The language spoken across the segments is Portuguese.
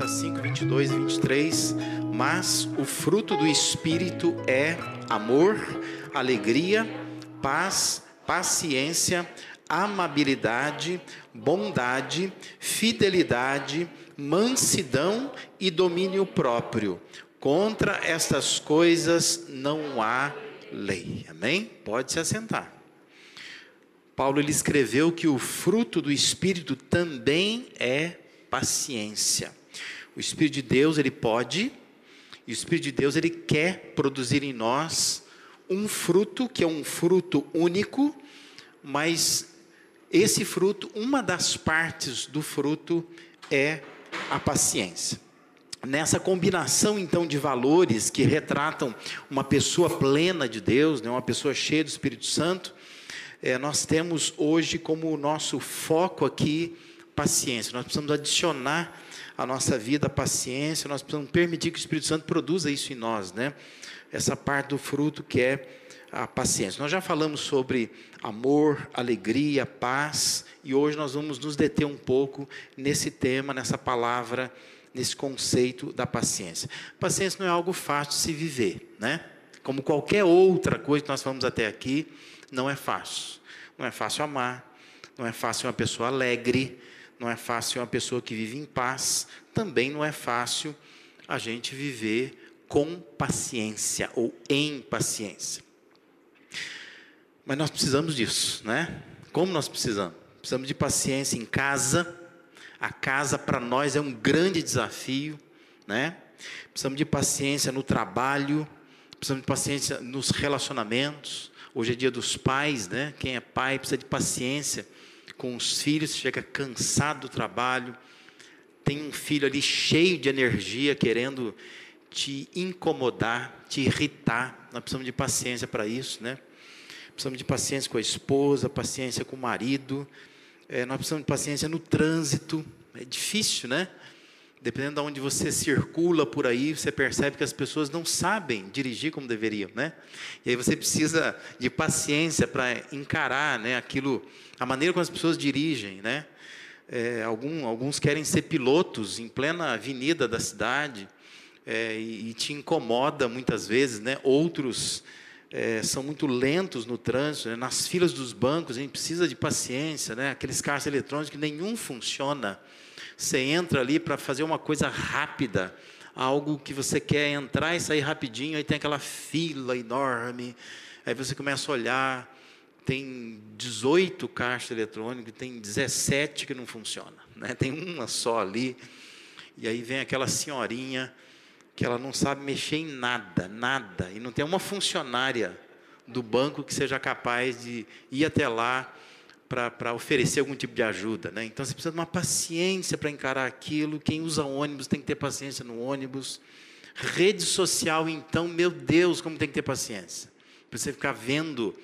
Gálatas 5, 22 e 23. Mas o fruto do Espírito é amor, alegria, paz, paciência, amabilidade, bondade, fidelidade, mansidão e domínio próprio. Contra estas coisas não há lei. Amém? Pode se assentar. Paulo ele escreveu que o fruto do espírito também é paciência. O espírito de Deus, ele pode e o espírito de Deus ele quer produzir em nós um fruto que é um fruto único, mas esse fruto, uma das partes do fruto é a paciência. Nessa combinação então de valores que retratam uma pessoa plena de Deus, né, uma pessoa cheia do Espírito Santo, é, nós temos hoje como nosso foco aqui paciência. Nós precisamos adicionar à nossa vida a paciência, nós precisamos permitir que o Espírito Santo produza isso em nós, né? Essa parte do fruto que é a paciência. Nós já falamos sobre amor, alegria, paz, e hoje nós vamos nos deter um pouco nesse tema, nessa palavra, nesse conceito da paciência. Paciência não é algo fácil de se viver, né? Como qualquer outra coisa que nós falamos até aqui, não é fácil. Não é fácil amar, não é fácil uma pessoa alegre, não é fácil uma pessoa que vive em paz, também não é fácil a gente viver com paciência ou em paciência. Mas nós precisamos disso, né? Como nós precisamos? Precisamos de paciência em casa. A casa para nós é um grande desafio, né? Precisamos de paciência no trabalho, precisamos de paciência nos relacionamentos. Hoje é dia dos pais, né? Quem é pai precisa de paciência com os filhos, chega cansado do trabalho, tem um filho ali cheio de energia, querendo te incomodar, te irritar. Nós precisamos de paciência para isso, né? Precisamos de paciência com a esposa, paciência com o marido. É, nós precisamos de paciência no trânsito. É difícil, né? Dependendo de onde você circula por aí, você percebe que as pessoas não sabem dirigir como deveriam, né? E aí você precisa de paciência para encarar, né, aquilo, a maneira como as pessoas dirigem, né? É, algum, alguns querem ser pilotos em plena avenida da cidade é, e, e, te incomoda muitas vezes, né? Outros é, são muito lentos no trânsito, né? nas filas dos bancos a gente precisa de paciência, né? Aqueles carros eletrônicos que nenhum funciona. Você entra ali para fazer uma coisa rápida, algo que você quer entrar e sair rapidinho, aí tem aquela fila enorme, aí você começa a olhar, tem 18 caixas eletrônicas, tem 17 que não funcionam, né? tem uma só ali, e aí vem aquela senhorinha que ela não sabe mexer em nada, nada, e não tem uma funcionária do banco que seja capaz de ir até lá para oferecer algum tipo de ajuda. Né? Então você precisa de uma paciência para encarar aquilo. Quem usa ônibus tem que ter paciência no ônibus. Rede social, então, meu Deus, como tem que ter paciência. Para você ficar vendo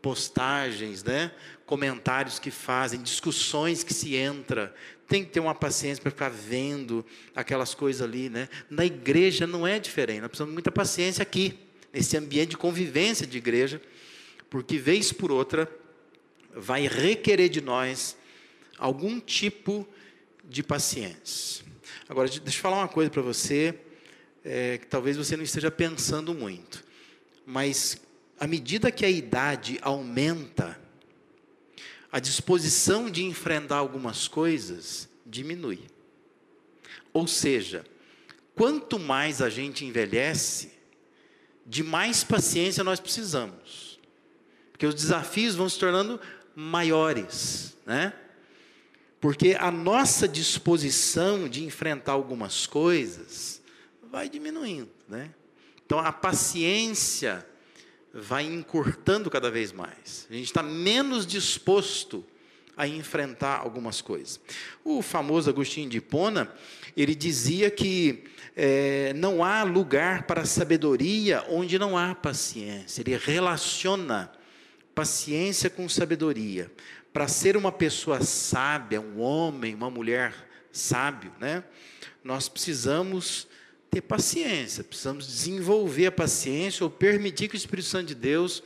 postagens, né? comentários que fazem, discussões que se entra. Tem que ter uma paciência para ficar vendo aquelas coisas ali. Né? Na igreja não é diferente. Nós precisamos de muita paciência aqui, nesse ambiente de convivência de igreja, porque vez por outra vai requerer de nós algum tipo de paciência. Agora, deixa eu falar uma coisa para você, é, que talvez você não esteja pensando muito, mas à medida que a idade aumenta, a disposição de enfrentar algumas coisas diminui. Ou seja, quanto mais a gente envelhece, de mais paciência nós precisamos. Porque os desafios vão se tornando maiores, né? Porque a nossa disposição de enfrentar algumas coisas vai diminuindo, né? Então a paciência vai encurtando cada vez mais. A gente está menos disposto a enfrentar algumas coisas. O famoso Agostinho de Hipona, ele dizia que é, não há lugar para sabedoria onde não há paciência. Ele relaciona paciência com sabedoria. Para ser uma pessoa sábia, um homem, uma mulher sábio, né? Nós precisamos ter paciência, precisamos desenvolver a paciência ou permitir que o Espírito Santo de Deus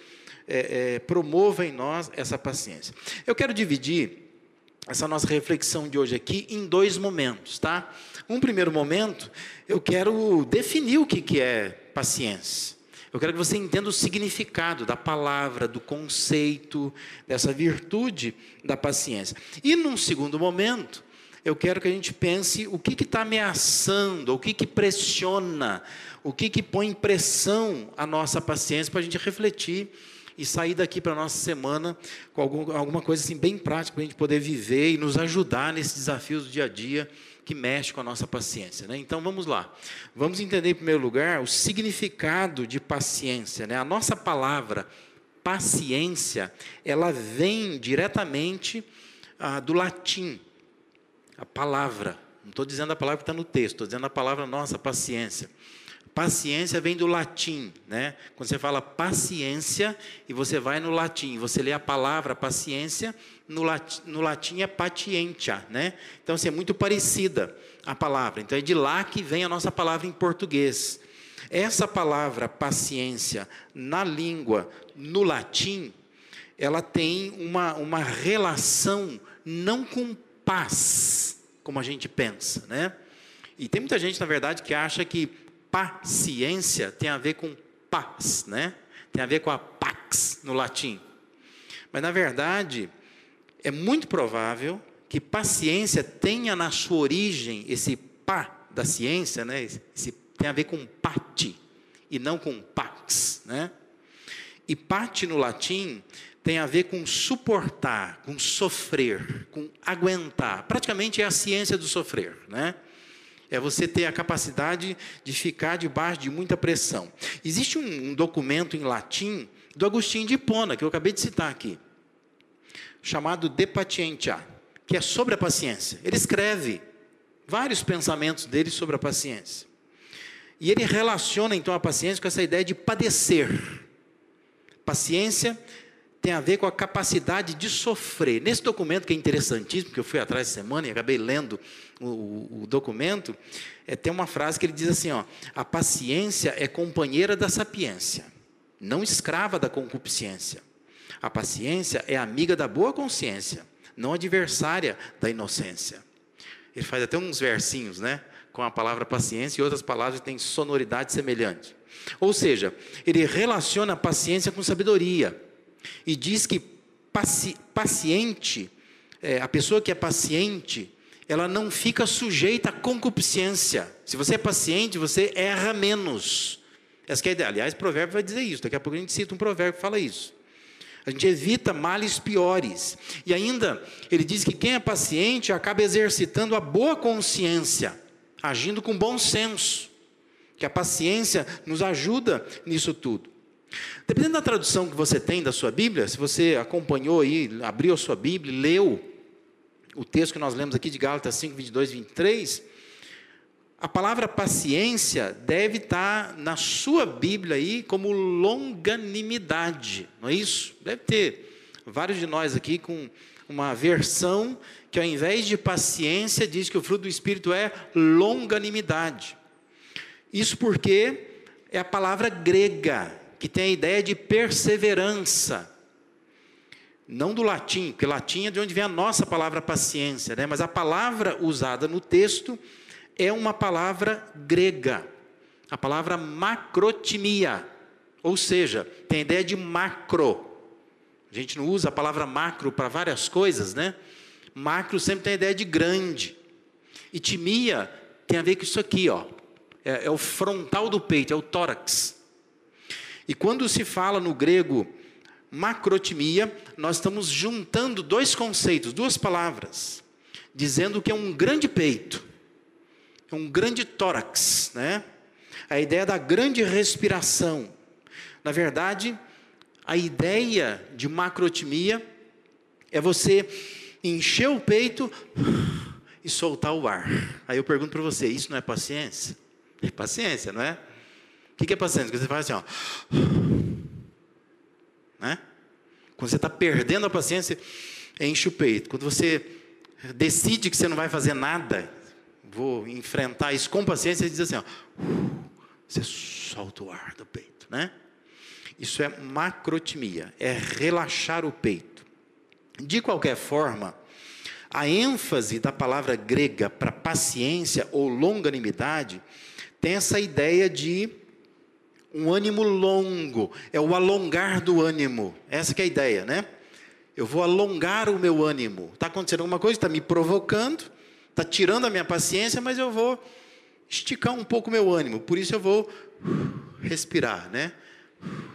é, é, promova em nós essa paciência. Eu quero dividir essa nossa reflexão de hoje aqui em dois momentos, tá? um primeiro momento, eu quero definir o que, que é paciência. Eu quero que você entenda o significado da palavra, do conceito, dessa virtude da paciência. E num segundo momento, eu quero que a gente pense o que está ameaçando, o que, que pressiona, o que, que põe pressão à nossa paciência para a gente refletir e sair daqui para a nossa semana com algum, alguma coisa assim bem prática para a gente poder viver e nos ajudar nesses desafios do dia a dia que mexe com a nossa paciência. Né? Então vamos lá. Vamos entender em primeiro lugar o significado de paciência. Né? A nossa palavra paciência, ela vem diretamente ah, do latim. A palavra. Não estou dizendo a palavra que está no texto, estou dizendo a palavra nossa, paciência. Paciência vem do latim, né? Quando você fala paciência e você vai no latim, você lê a palavra paciência, no latim, no latim é patientia, né? Então, assim, é muito parecida a palavra. Então, é de lá que vem a nossa palavra em português. Essa palavra paciência, na língua, no latim, ela tem uma, uma relação não com paz, como a gente pensa, né? E tem muita gente, na verdade, que acha que paciência tem a ver com paz, né? Tem a ver com a pax no latim. Mas na verdade, é muito provável que paciência tenha na sua origem esse pá da ciência, né? Esse, tem a ver com pati e não com pax, né? E pati no latim tem a ver com suportar, com sofrer, com aguentar. Praticamente é a ciência do sofrer, né? é você ter a capacidade de ficar debaixo de muita pressão. Existe um, um documento em latim do Agostinho de Hipona, que eu acabei de citar aqui, chamado De Patientia, que é sobre a paciência. Ele escreve vários pensamentos dele sobre a paciência. E ele relaciona então a paciência com essa ideia de padecer. Paciência tem a ver com a capacidade de sofrer. Nesse documento, que é interessantíssimo, porque eu fui atrás de semana e acabei lendo o, o, o documento, é, tem uma frase que ele diz assim: ó, a paciência é companheira da sapiência, não escrava da concupiscência. A paciência é amiga da boa consciência, não adversária da inocência. Ele faz até uns versinhos, né? Com a palavra paciência e outras palavras que têm sonoridade semelhante. Ou seja, ele relaciona a paciência com sabedoria e diz que paci paciente, é, a pessoa que é paciente, ela não fica sujeita à concupiscência. Se você é paciente, você erra menos. Essa é a ideia. Aliás, o provérbio vai dizer isso. Daqui a pouco a gente cita um provérbio que fala isso. A gente evita males piores. E ainda, ele diz que quem é paciente acaba exercitando a boa consciência, agindo com bom senso. Que a paciência nos ajuda nisso tudo. Dependendo da tradução que você tem da sua Bíblia, se você acompanhou aí, abriu a sua Bíblia, leu o texto que nós lemos aqui de Gálatas 5, 22 e 23, a palavra paciência deve estar na sua Bíblia aí como longanimidade, não é isso? Deve ter vários de nós aqui com uma versão que ao invés de paciência diz que o fruto do Espírito é longanimidade. Isso porque é a palavra grega que tem a ideia de perseverança. Não do latim, porque latim é de onde vem a nossa palavra paciência, né? mas a palavra usada no texto é uma palavra grega, a palavra macrotimia, ou seja, tem a ideia de macro. A gente não usa a palavra macro para várias coisas, né? Macro sempre tem a ideia de grande. E timia tem a ver com isso aqui, ó. É, é o frontal do peito, é o tórax. E quando se fala no grego macrotimia, nós estamos juntando dois conceitos, duas palavras, dizendo que é um grande peito, um grande tórax, né? A ideia da grande respiração. Na verdade, a ideia de macrotimia é você encher o peito e soltar o ar. Aí eu pergunto para você, isso não é paciência? É paciência, não é? O que é paciência? Você faz assim, ó. Né? Quando você está perdendo a paciência, enche o peito. Quando você decide que você não vai fazer nada, vou enfrentar isso com paciência, você diz assim, ó. Você solta o ar do peito, né? Isso é macrotimia, é relaxar o peito. De qualquer forma, A ênfase da palavra grega para paciência ou longanimidade tem essa ideia de um ânimo longo, é o alongar do ânimo. Essa é a ideia, né? Eu vou alongar o meu ânimo. Está acontecendo alguma coisa, está me provocando, está tirando a minha paciência, mas eu vou esticar um pouco meu ânimo. Por isso eu vou respirar, né?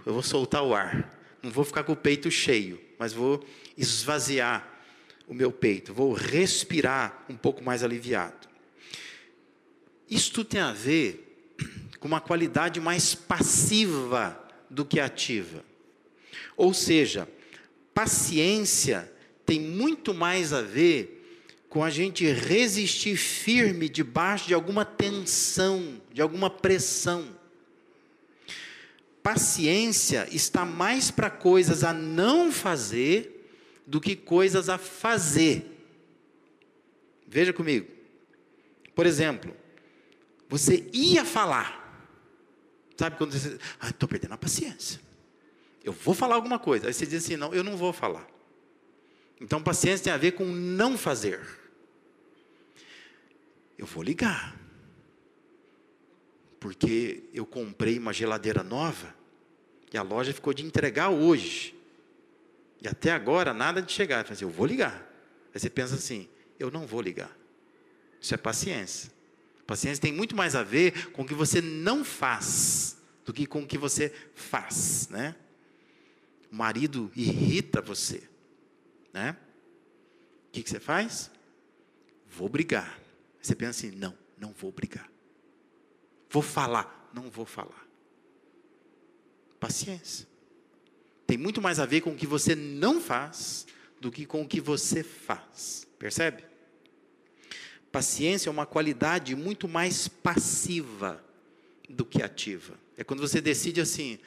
Eu vou soltar o ar. Não vou ficar com o peito cheio, mas vou esvaziar o meu peito, vou respirar um pouco mais aliviado. Isto tem a ver com uma qualidade mais passiva do que ativa. Ou seja, paciência tem muito mais a ver com a gente resistir firme debaixo de alguma tensão, de alguma pressão. Paciência está mais para coisas a não fazer do que coisas a fazer. Veja comigo. Por exemplo, você ia falar. Sabe quando você. Ah, estou perdendo a paciência. Eu vou falar alguma coisa. Aí você diz assim: não, eu não vou falar. Então, paciência tem a ver com não fazer. Eu vou ligar. Porque eu comprei uma geladeira nova e a loja ficou de entregar hoje. E até agora nada de chegar. Assim, eu vou ligar. Aí você pensa assim, eu não vou ligar. Isso é paciência. Paciência tem muito mais a ver com o que você não faz do que com o que você faz, né? O marido irrita você, né? O que, que você faz? Vou brigar. Você pensa assim, não, não vou brigar. Vou falar, não vou falar. Paciência tem muito mais a ver com o que você não faz do que com o que você faz. Percebe? Paciência é uma qualidade muito mais passiva do que ativa. É quando você decide assim,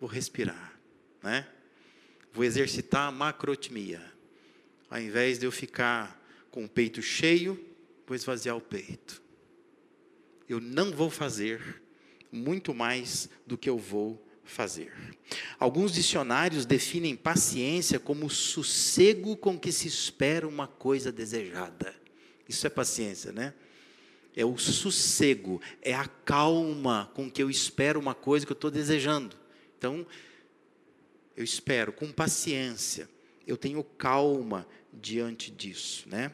vou respirar, né? Vou exercitar a macrotimia. Ao invés de eu ficar com o peito cheio, vou esvaziar o peito. Eu não vou fazer muito mais do que eu vou fazer. Alguns dicionários definem paciência como o sossego com que se espera uma coisa desejada. Isso é paciência, né? É o sossego, é a calma com que eu espero uma coisa que eu estou desejando. Então, eu espero com paciência, eu tenho calma diante disso, né?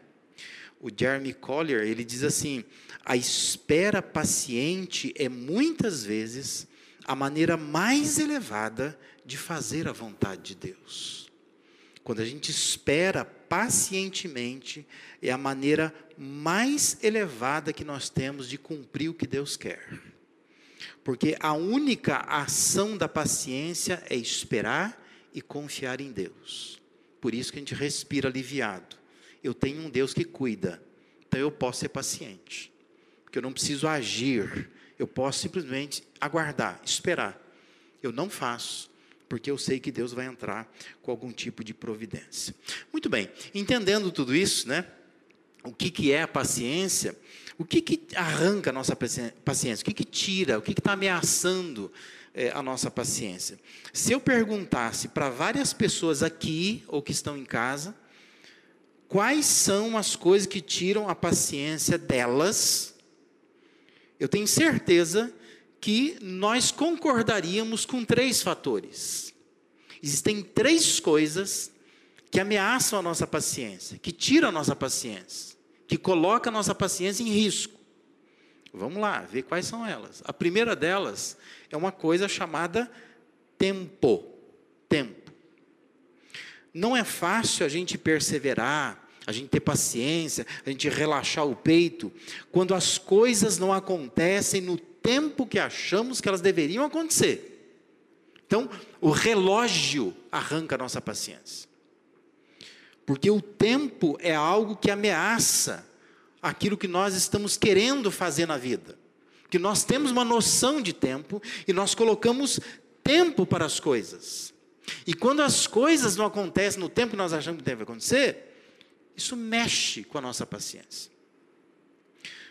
O Jeremy Collier, ele diz assim: a espera paciente é muitas vezes a maneira mais elevada de fazer a vontade de Deus. Quando a gente espera pacientemente, é a maneira mais elevada que nós temos de cumprir o que Deus quer. Porque a única ação da paciência é esperar e confiar em Deus. Por isso que a gente respira aliviado. Eu tenho um Deus que cuida, então eu posso ser paciente. Porque eu não preciso agir, eu posso simplesmente aguardar, esperar. Eu não faço, porque eu sei que Deus vai entrar com algum tipo de providência. Muito bem, entendendo tudo isso, né? O que, que é a paciência? O que, que arranca a nossa paciência? O que, que tira? O que está ameaçando é, a nossa paciência? Se eu perguntasse para várias pessoas aqui ou que estão em casa, quais são as coisas que tiram a paciência delas, eu tenho certeza que nós concordaríamos com três fatores. Existem três coisas que ameaçam a nossa paciência, que tiram a nossa paciência, que colocam a nossa paciência em risco. Vamos lá, ver quais são elas. A primeira delas é uma coisa chamada tempo. Tempo. Não é fácil a gente perseverar, a gente ter paciência, a gente relaxar o peito, quando as coisas não acontecem no tempo que achamos que elas deveriam acontecer. Então, o relógio arranca a nossa paciência. Porque o tempo é algo que ameaça aquilo que nós estamos querendo fazer na vida. Que nós temos uma noção de tempo e nós colocamos tempo para as coisas. E quando as coisas não acontecem no tempo que nós achamos que deve acontecer, isso mexe com a nossa paciência.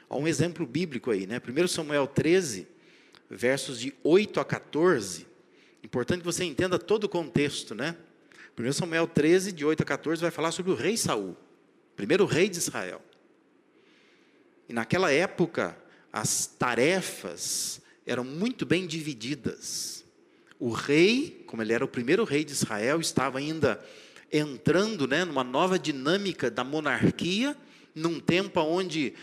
Há um exemplo bíblico aí, né? 1 Samuel 13, versos de 8 a 14. Importante que você entenda todo o contexto, né? 1 Samuel 13, de 8 a 14, vai falar sobre o rei Saul, primeiro rei de Israel. E naquela época, as tarefas eram muito bem divididas. O rei, como ele era o primeiro rei de Israel, estava ainda entrando né, numa nova dinâmica da monarquia, num tempo onde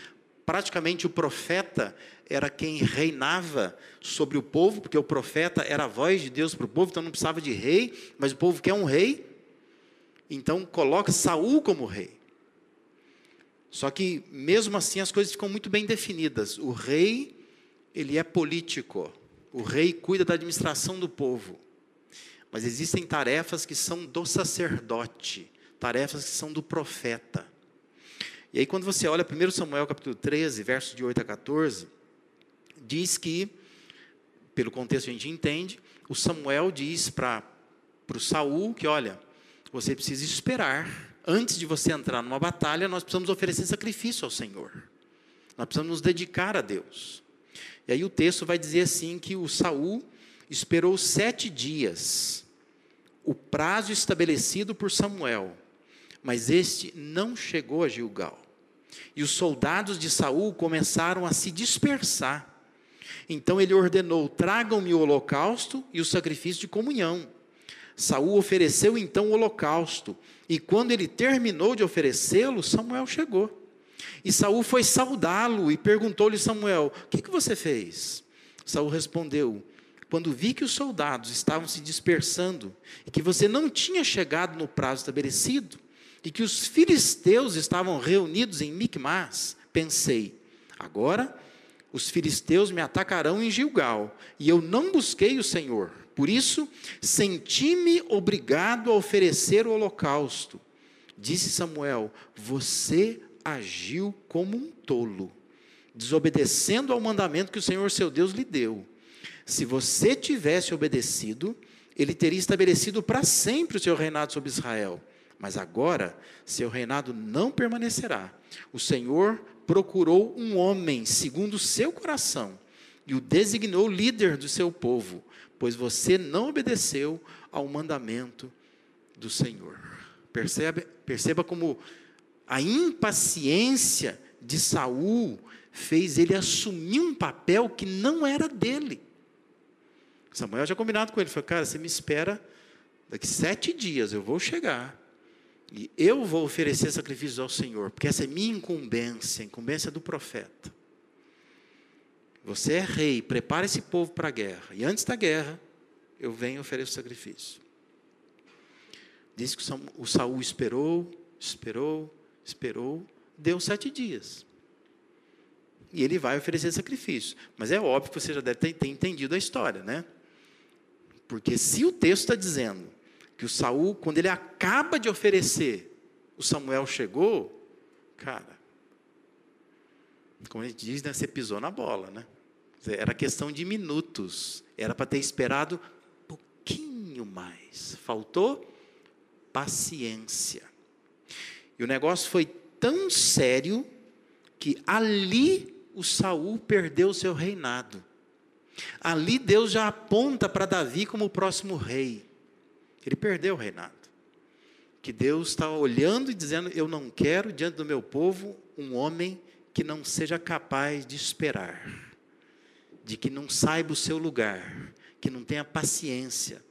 praticamente o profeta era quem reinava sobre o povo, porque o profeta era a voz de Deus para o povo, então não precisava de rei, mas o povo quer um rei. Então coloca Saul como rei. Só que mesmo assim as coisas ficam muito bem definidas. O rei, ele é político. O rei cuida da administração do povo. Mas existem tarefas que são do sacerdote, tarefas que são do profeta. E aí quando você olha 1 Samuel capítulo 13, versos de 8 a 14, diz que, pelo contexto a gente entende, o Samuel diz para o Saul que, olha, você precisa esperar, antes de você entrar numa batalha, nós precisamos oferecer sacrifício ao Senhor. Nós precisamos nos dedicar a Deus. E aí o texto vai dizer assim que o Saul esperou sete dias, o prazo estabelecido por Samuel, mas este não chegou a Gilgal. E os soldados de Saul começaram a se dispersar. Então ele ordenou: tragam-me o holocausto e o sacrifício de comunhão. Saul ofereceu então o holocausto, e quando ele terminou de oferecê-lo, Samuel chegou. E Saul foi saudá-lo e perguntou-lhe Samuel: "O que, que você fez?" Saul respondeu: "Quando vi que os soldados estavam se dispersando e que você não tinha chegado no prazo estabelecido, e que os filisteus estavam reunidos em Micmas, pensei: agora os filisteus me atacarão em Gilgal, e eu não busquei o Senhor. Por isso, senti-me obrigado a oferecer o holocausto. Disse Samuel: Você agiu como um tolo, desobedecendo ao mandamento que o Senhor seu Deus lhe deu. Se você tivesse obedecido, ele teria estabelecido para sempre o seu reinado sobre Israel. Mas agora, seu reinado não permanecerá. O Senhor procurou um homem segundo o seu coração e o designou líder do seu povo pois você não obedeceu ao mandamento do Senhor. Percebe, perceba como a impaciência de Saul fez ele assumir um papel que não era dele. Samuel já combinado com ele, falou, cara, você me espera daqui sete dias, eu vou chegar. E eu vou oferecer sacrifícios ao Senhor, porque essa é minha incumbência, a incumbência do profeta. Você é rei, prepara esse povo para a guerra. E antes da guerra, eu venho e ofereço sacrifício. Diz que o Saul esperou, esperou, esperou, deu sete dias. E ele vai oferecer sacrifício. Mas é óbvio que você já deve ter entendido a história, né? Porque se o texto está dizendo que o Saul, quando ele acaba de oferecer, o Samuel chegou, cara, como a gente diz, né, você pisou na bola, né? Era questão de minutos. Era para ter esperado pouquinho mais. Faltou paciência. E o negócio foi tão sério que ali o Saul perdeu seu reinado. Ali Deus já aponta para Davi como o próximo rei. Ele perdeu o reinado. Que Deus está olhando e dizendo: Eu não quero diante do meu povo um homem que não seja capaz de esperar de que não saiba o seu lugar, que não tenha paciência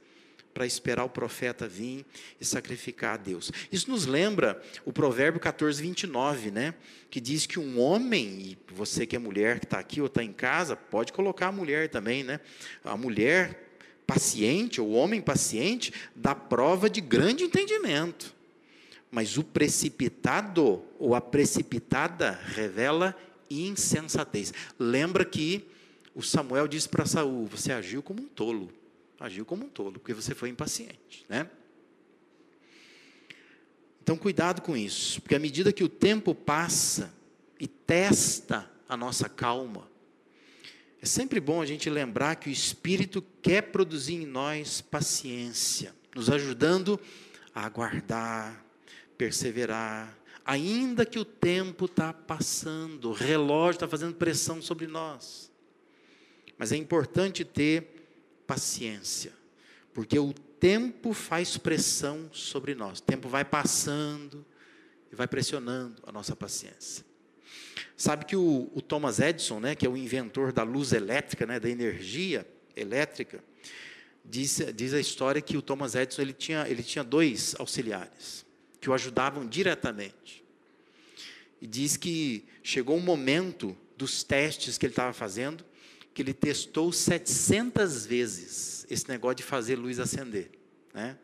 para esperar o profeta vir e sacrificar a Deus. Isso nos lembra o provérbio 14, 29, né? Que diz que um homem, e você que é mulher que está aqui ou está em casa, pode colocar a mulher também, né? A mulher paciente, ou homem paciente, dá prova de grande entendimento. Mas o precipitado ou a precipitada revela insensatez. Lembra que o Samuel disse para Saul: Você agiu como um tolo. Agiu como um tolo, porque você foi impaciente. Né? Então, cuidado com isso, porque à medida que o tempo passa e testa a nossa calma, é sempre bom a gente lembrar que o Espírito quer produzir em nós paciência, nos ajudando a aguardar, perseverar, ainda que o tempo está passando, o relógio está fazendo pressão sobre nós. Mas é importante ter paciência, porque o tempo faz pressão sobre nós. O tempo vai passando e vai pressionando a nossa paciência. Sabe que o, o, Thomas Edison, né, que é o inventor da luz elétrica, né, da energia elétrica, diz, diz a história que o Thomas Edison ele tinha, ele tinha dois auxiliares que o ajudavam diretamente. E diz que chegou um momento dos testes que ele estava fazendo que ele testou 700 vezes esse negócio de fazer luz acender, né?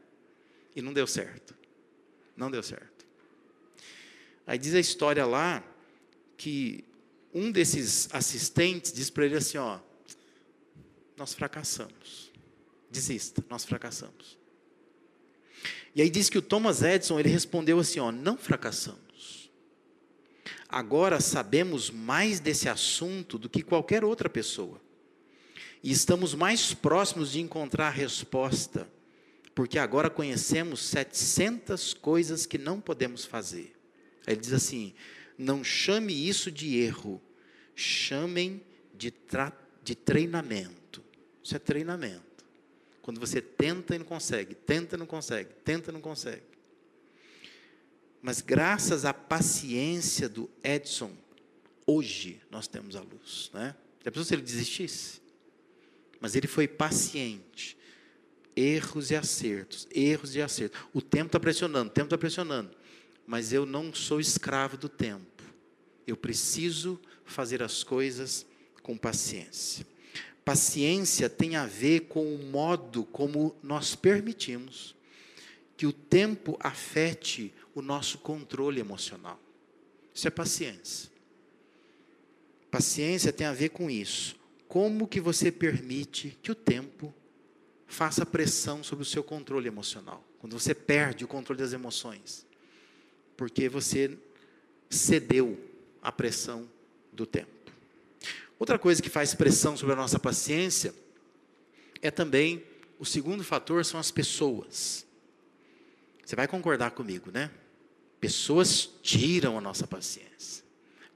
E não deu certo. Não deu certo. Aí diz a história lá que um desses assistentes diz para ele assim, ó, nós fracassamos. Desista, nós fracassamos. E aí diz que o Thomas Edison, ele respondeu assim, ó, não fracassamos. Agora sabemos mais desse assunto do que qualquer outra pessoa. E estamos mais próximos de encontrar a resposta, porque agora conhecemos 700 coisas que não podemos fazer. Aí ele diz assim: não chame isso de erro, chamem de, de treinamento. Isso é treinamento. Quando você tenta e não consegue, tenta e não consegue, tenta e não consegue. Mas graças à paciência do Edson, hoje nós temos a luz. Né? Já pensou se ele desistisse? Mas ele foi paciente. Erros e acertos, erros e acertos. O tempo está pressionando, o tempo está pressionando mas eu não sou escravo do tempo. Eu preciso fazer as coisas com paciência. Paciência tem a ver com o modo como nós permitimos que o tempo afete o nosso controle emocional. Isso é paciência. Paciência tem a ver com isso. Como que você permite que o tempo faça pressão sobre o seu controle emocional? Quando você perde o controle das emoções porque você cedeu à pressão do tempo. Outra coisa que faz pressão sobre a nossa paciência é também o segundo fator são as pessoas. Você vai concordar comigo, né? Pessoas tiram a nossa paciência.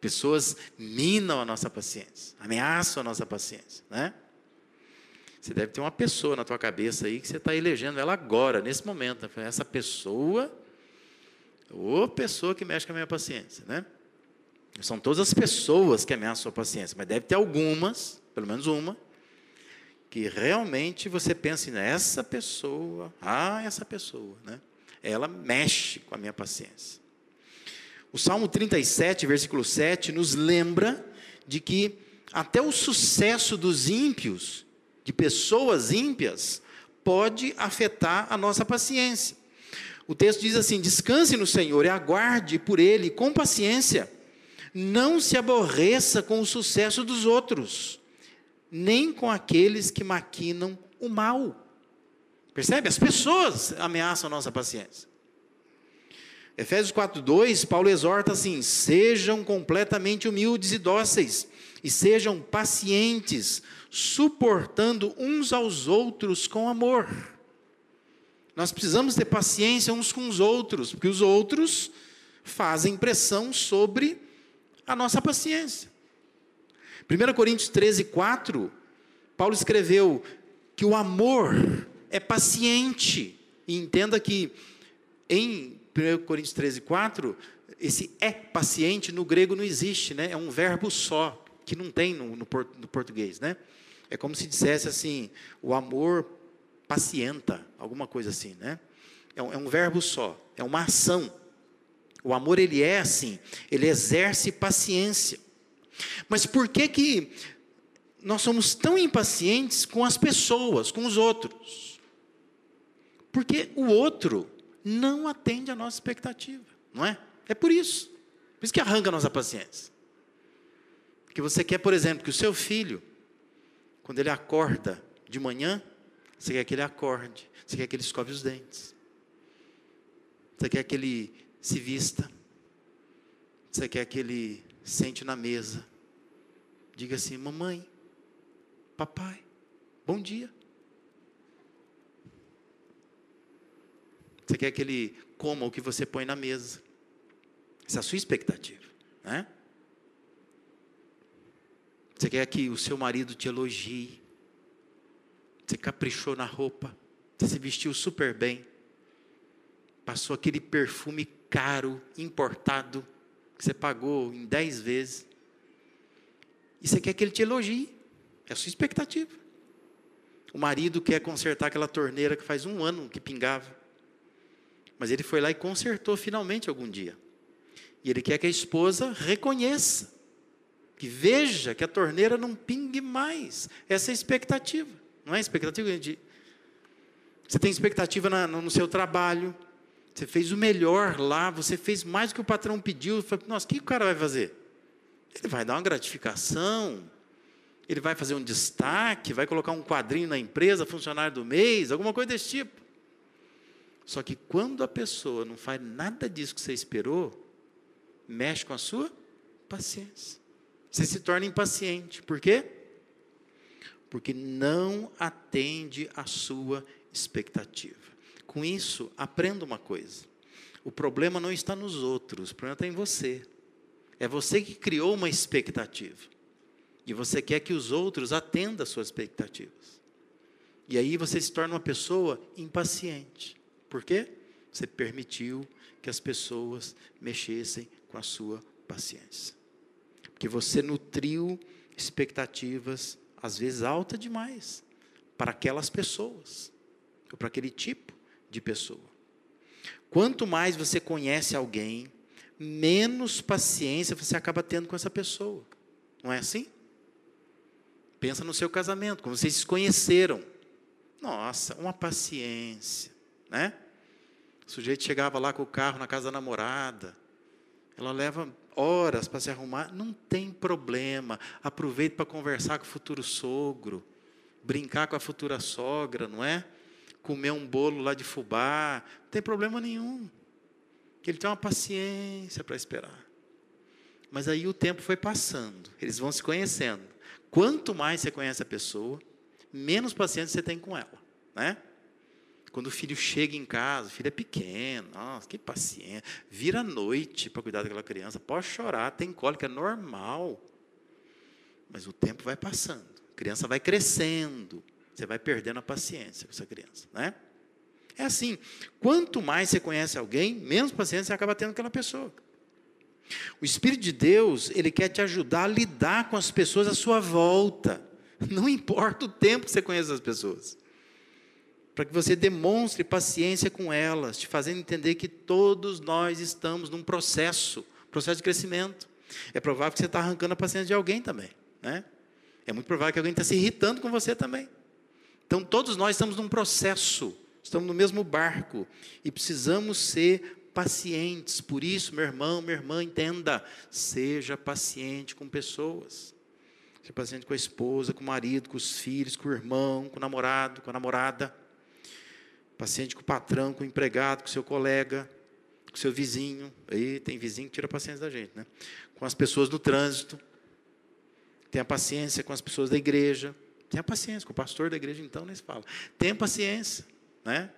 Pessoas minam a nossa paciência, ameaçam a nossa paciência, né? Você deve ter uma pessoa na tua cabeça aí que você está elegendo ela agora, nesse momento. Essa pessoa Ô pessoa que mexe com a minha paciência, né? São todas as pessoas que ameaçam a sua paciência, mas deve ter algumas, pelo menos uma, que realmente você pensa nessa pessoa, ah, essa pessoa, né? Ela mexe com a minha paciência. O Salmo 37, versículo 7, nos lembra de que até o sucesso dos ímpios, de pessoas ímpias, pode afetar a nossa paciência. O texto diz assim: descanse no Senhor e aguarde por Ele com paciência. Não se aborreça com o sucesso dos outros, nem com aqueles que maquinam o mal. Percebe? As pessoas ameaçam a nossa paciência. Efésios 4:2, Paulo exorta assim: sejam completamente humildes e dóceis, e sejam pacientes, suportando uns aos outros com amor. Nós precisamos ter paciência uns com os outros, porque os outros fazem pressão sobre a nossa paciência. 1 Coríntios 13, 4, Paulo escreveu que o amor é paciente. E entenda que em 1 Coríntios 13, 4, esse é paciente no grego não existe, né? É um verbo só, que não tem no, no, no português, né? É como se dissesse assim: o amor pacienta, alguma coisa assim, né? É um, é um verbo só, é uma ação. O amor ele é assim, ele exerce paciência. Mas por que que nós somos tão impacientes com as pessoas, com os outros? Porque o outro não atende a nossa expectativa, não é? É por isso. Por isso que arranca a nossa paciência. Que você quer, por exemplo, que o seu filho, quando ele acorda de manhã, você quer que ele acorde. Você quer que ele escove os dentes. Você quer que ele se vista. Você quer que ele sente na mesa. Diga assim: Mamãe, papai, bom dia. Você quer que ele coma o que você põe na mesa. Essa é a sua expectativa. Né? Você quer que o seu marido te elogie. Você caprichou na roupa. Você se vestiu super bem. Passou aquele perfume caro, importado, que você pagou em dez vezes. E você quer que ele te elogie. É a sua expectativa. O marido quer consertar aquela torneira que faz um ano que pingava. Mas ele foi lá e consertou finalmente algum dia. E ele quer que a esposa reconheça, que veja que a torneira não pingue mais. Essa é a expectativa. Não é expectativa de. Você tem expectativa na, no seu trabalho, você fez o melhor lá, você fez mais do que o patrão pediu. Nossa, o que o cara vai fazer? Ele vai dar uma gratificação, ele vai fazer um destaque, vai colocar um quadrinho na empresa, funcionário do mês, alguma coisa desse tipo. Só que quando a pessoa não faz nada disso que você esperou, mexe com a sua paciência. Você se torna impaciente. Por quê? Porque não atende à sua expectativa. Com isso, aprenda uma coisa. O problema não está nos outros, o problema está em você. É você que criou uma expectativa. E você quer que os outros atendam às suas expectativas. E aí você se torna uma pessoa impaciente. Por quê? Você permitiu que as pessoas mexessem com a sua paciência. Porque você nutriu expectativas, às vezes altas demais, para aquelas pessoas, ou para aquele tipo de pessoa. Quanto mais você conhece alguém, menos paciência você acaba tendo com essa pessoa. Não é assim? Pensa no seu casamento, como vocês se conheceram. Nossa, uma paciência, né? O sujeito chegava lá com o carro na casa da namorada. Ela leva horas para se arrumar, não tem problema. Aproveita para conversar com o futuro sogro, brincar com a futura sogra, não é? Comer um bolo lá de fubá, não tem problema nenhum ele tem uma paciência para esperar. Mas aí o tempo foi passando, eles vão se conhecendo. Quanto mais você conhece a pessoa, menos paciência você tem com ela, né? Quando o filho chega em casa, o filho é pequeno, nossa, que paciência. Vira noite para cuidar daquela criança. Pode chorar, tem cólica, é normal. Mas o tempo vai passando, a criança vai crescendo, você vai perdendo a paciência com essa criança, né? É assim, quanto mais você conhece alguém, menos paciência você acaba tendo com aquela pessoa. O Espírito de Deus, ele quer te ajudar a lidar com as pessoas à sua volta. Não importa o tempo que você conhece as pessoas. Para que você demonstre paciência com elas, te fazendo entender que todos nós estamos num processo, processo de crescimento. É provável que você está arrancando a paciência de alguém também. Né? É muito provável que alguém está se irritando com você também. Então, todos nós estamos num processo estamos no mesmo barco e precisamos ser pacientes. Por isso, meu irmão, minha irmã, entenda: seja paciente com pessoas. Seja paciente com a esposa, com o marido, com os filhos, com o irmão, com o namorado, com a namorada. Paciente com o patrão, com o empregado, com o seu colega, com o seu vizinho. Aí tem vizinho que tira a paciência da gente, né? Com as pessoas do trânsito. Tenha paciência com as pessoas da igreja. Tenha paciência com o pastor da igreja, então, nem se fala. Tenha paciência né?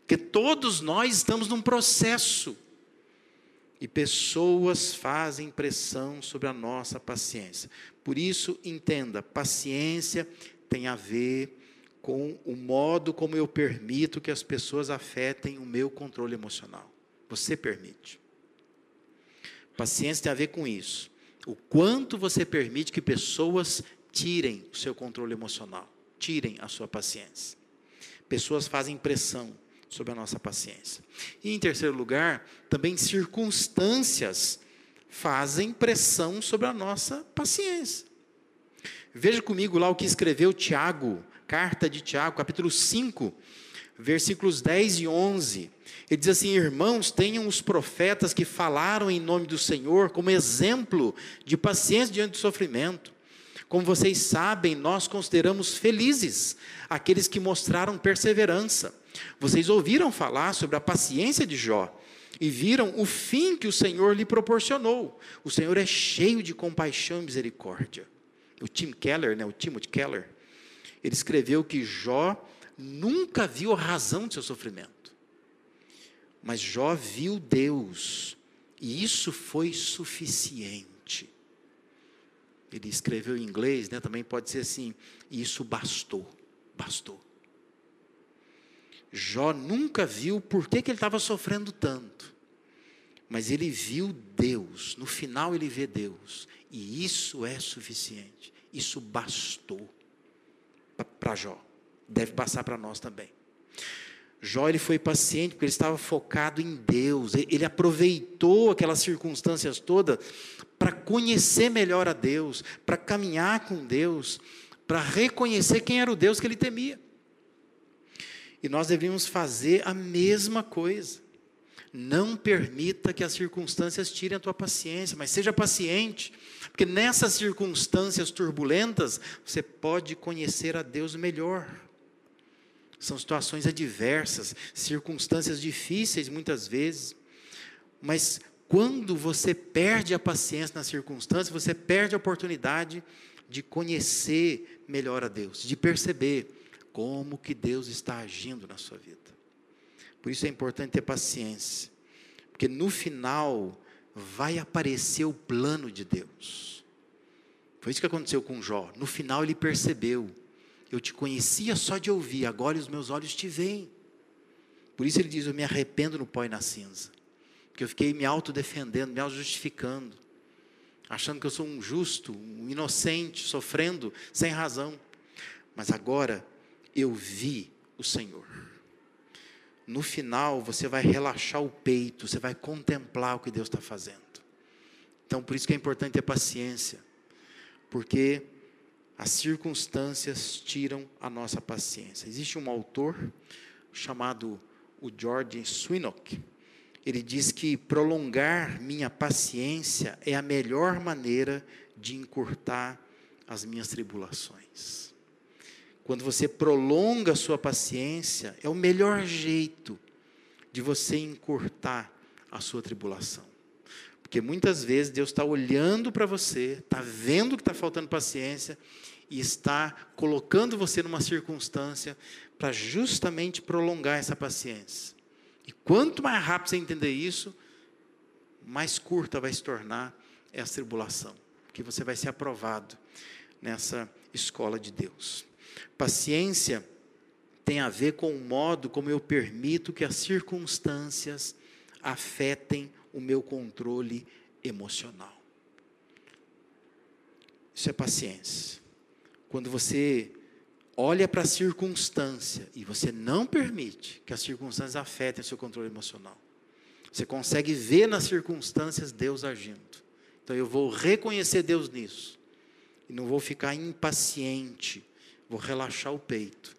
Porque todos nós estamos num processo. E pessoas fazem pressão sobre a nossa paciência. Por isso, entenda: paciência tem a ver com o modo como eu permito que as pessoas afetem o meu controle emocional. Você permite. Paciência tem a ver com isso. O quanto você permite que pessoas tirem o seu controle emocional, tirem a sua paciência. Pessoas fazem pressão sobre a nossa paciência. E em terceiro lugar, também circunstâncias fazem pressão sobre a nossa paciência. Veja comigo lá o que escreveu Tiago, carta de Tiago, capítulo 5, versículos 10 e 11. Ele diz assim: Irmãos, tenham os profetas que falaram em nome do Senhor como exemplo de paciência diante do sofrimento. Como vocês sabem, nós consideramos felizes aqueles que mostraram perseverança. Vocês ouviram falar sobre a paciência de Jó e viram o fim que o Senhor lhe proporcionou. O Senhor é cheio de compaixão e misericórdia. O Tim Keller, né, o Timothy Keller, ele escreveu que Jó nunca viu a razão de seu sofrimento. Mas Jó viu Deus, e isso foi suficiente ele escreveu em inglês, né, também pode ser assim, e isso bastou, bastou. Jó nunca viu por que, que ele estava sofrendo tanto. Mas ele viu Deus, no final ele vê Deus. E isso é suficiente. Isso bastou para Jó. Deve passar para nós também. Jó ele foi paciente porque ele estava focado em Deus. Ele aproveitou aquelas circunstâncias todas para conhecer melhor a Deus, para caminhar com Deus, para reconhecer quem era o Deus que ele temia. E nós devíamos fazer a mesma coisa. Não permita que as circunstâncias tirem a tua paciência, mas seja paciente, porque nessas circunstâncias turbulentas você pode conhecer a Deus melhor. São situações adversas, circunstâncias difíceis muitas vezes, mas quando você perde a paciência nas circunstâncias, você perde a oportunidade de conhecer melhor a Deus, de perceber como que Deus está agindo na sua vida. Por isso é importante ter paciência, porque no final vai aparecer o plano de Deus. Foi isso que aconteceu com Jó. No final ele percebeu: eu te conhecia só de ouvir, agora os meus olhos te veem. Por isso ele diz: Eu me arrependo no pó e na cinza. Porque eu fiquei me autodefendendo, me auto-justificando, achando que eu sou um justo, um inocente, sofrendo sem razão. Mas agora eu vi o Senhor no final você vai relaxar o peito, você vai contemplar o que Deus está fazendo. Então, por isso que é importante ter paciência, porque as circunstâncias tiram a nossa paciência. Existe um autor chamado o George Swinock. Ele diz que prolongar minha paciência é a melhor maneira de encurtar as minhas tribulações. Quando você prolonga a sua paciência, é o melhor jeito de você encurtar a sua tribulação. Porque muitas vezes Deus está olhando para você, está vendo que está faltando paciência e está colocando você numa circunstância para justamente prolongar essa paciência. E quanto mais rápido você entender isso, mais curta vai se tornar essa tribulação, porque você vai ser aprovado nessa escola de Deus. Paciência tem a ver com o modo como eu permito que as circunstâncias afetem o meu controle emocional. Isso é paciência. Quando você olha para a circunstância e você não permite que as circunstâncias afetem o seu controle emocional. Você consegue ver nas circunstâncias Deus agindo. Então eu vou reconhecer Deus nisso. E não vou ficar impaciente vou relaxar o peito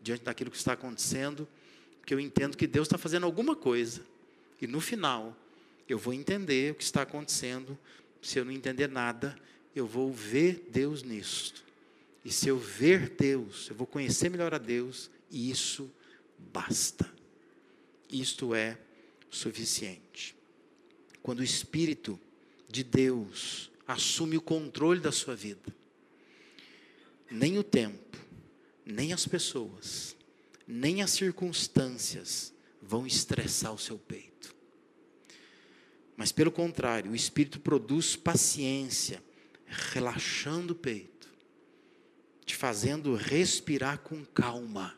diante daquilo que está acontecendo, porque eu entendo que Deus está fazendo alguma coisa. E no final, eu vou entender o que está acontecendo. Se eu não entender nada, eu vou ver Deus nisso. E se eu ver Deus, eu vou conhecer melhor a Deus, e isso basta. Isto é suficiente. Quando o Espírito de Deus assume o controle da sua vida, nem o tempo, nem as pessoas, nem as circunstâncias vão estressar o seu peito. Mas pelo contrário, o Espírito produz paciência, relaxando o peito, te fazendo respirar com calma,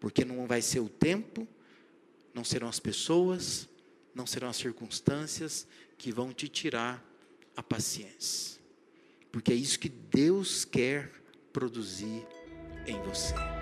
porque não vai ser o tempo, não serão as pessoas, não serão as circunstâncias que vão te tirar a paciência porque é isso que Deus quer produzir em você.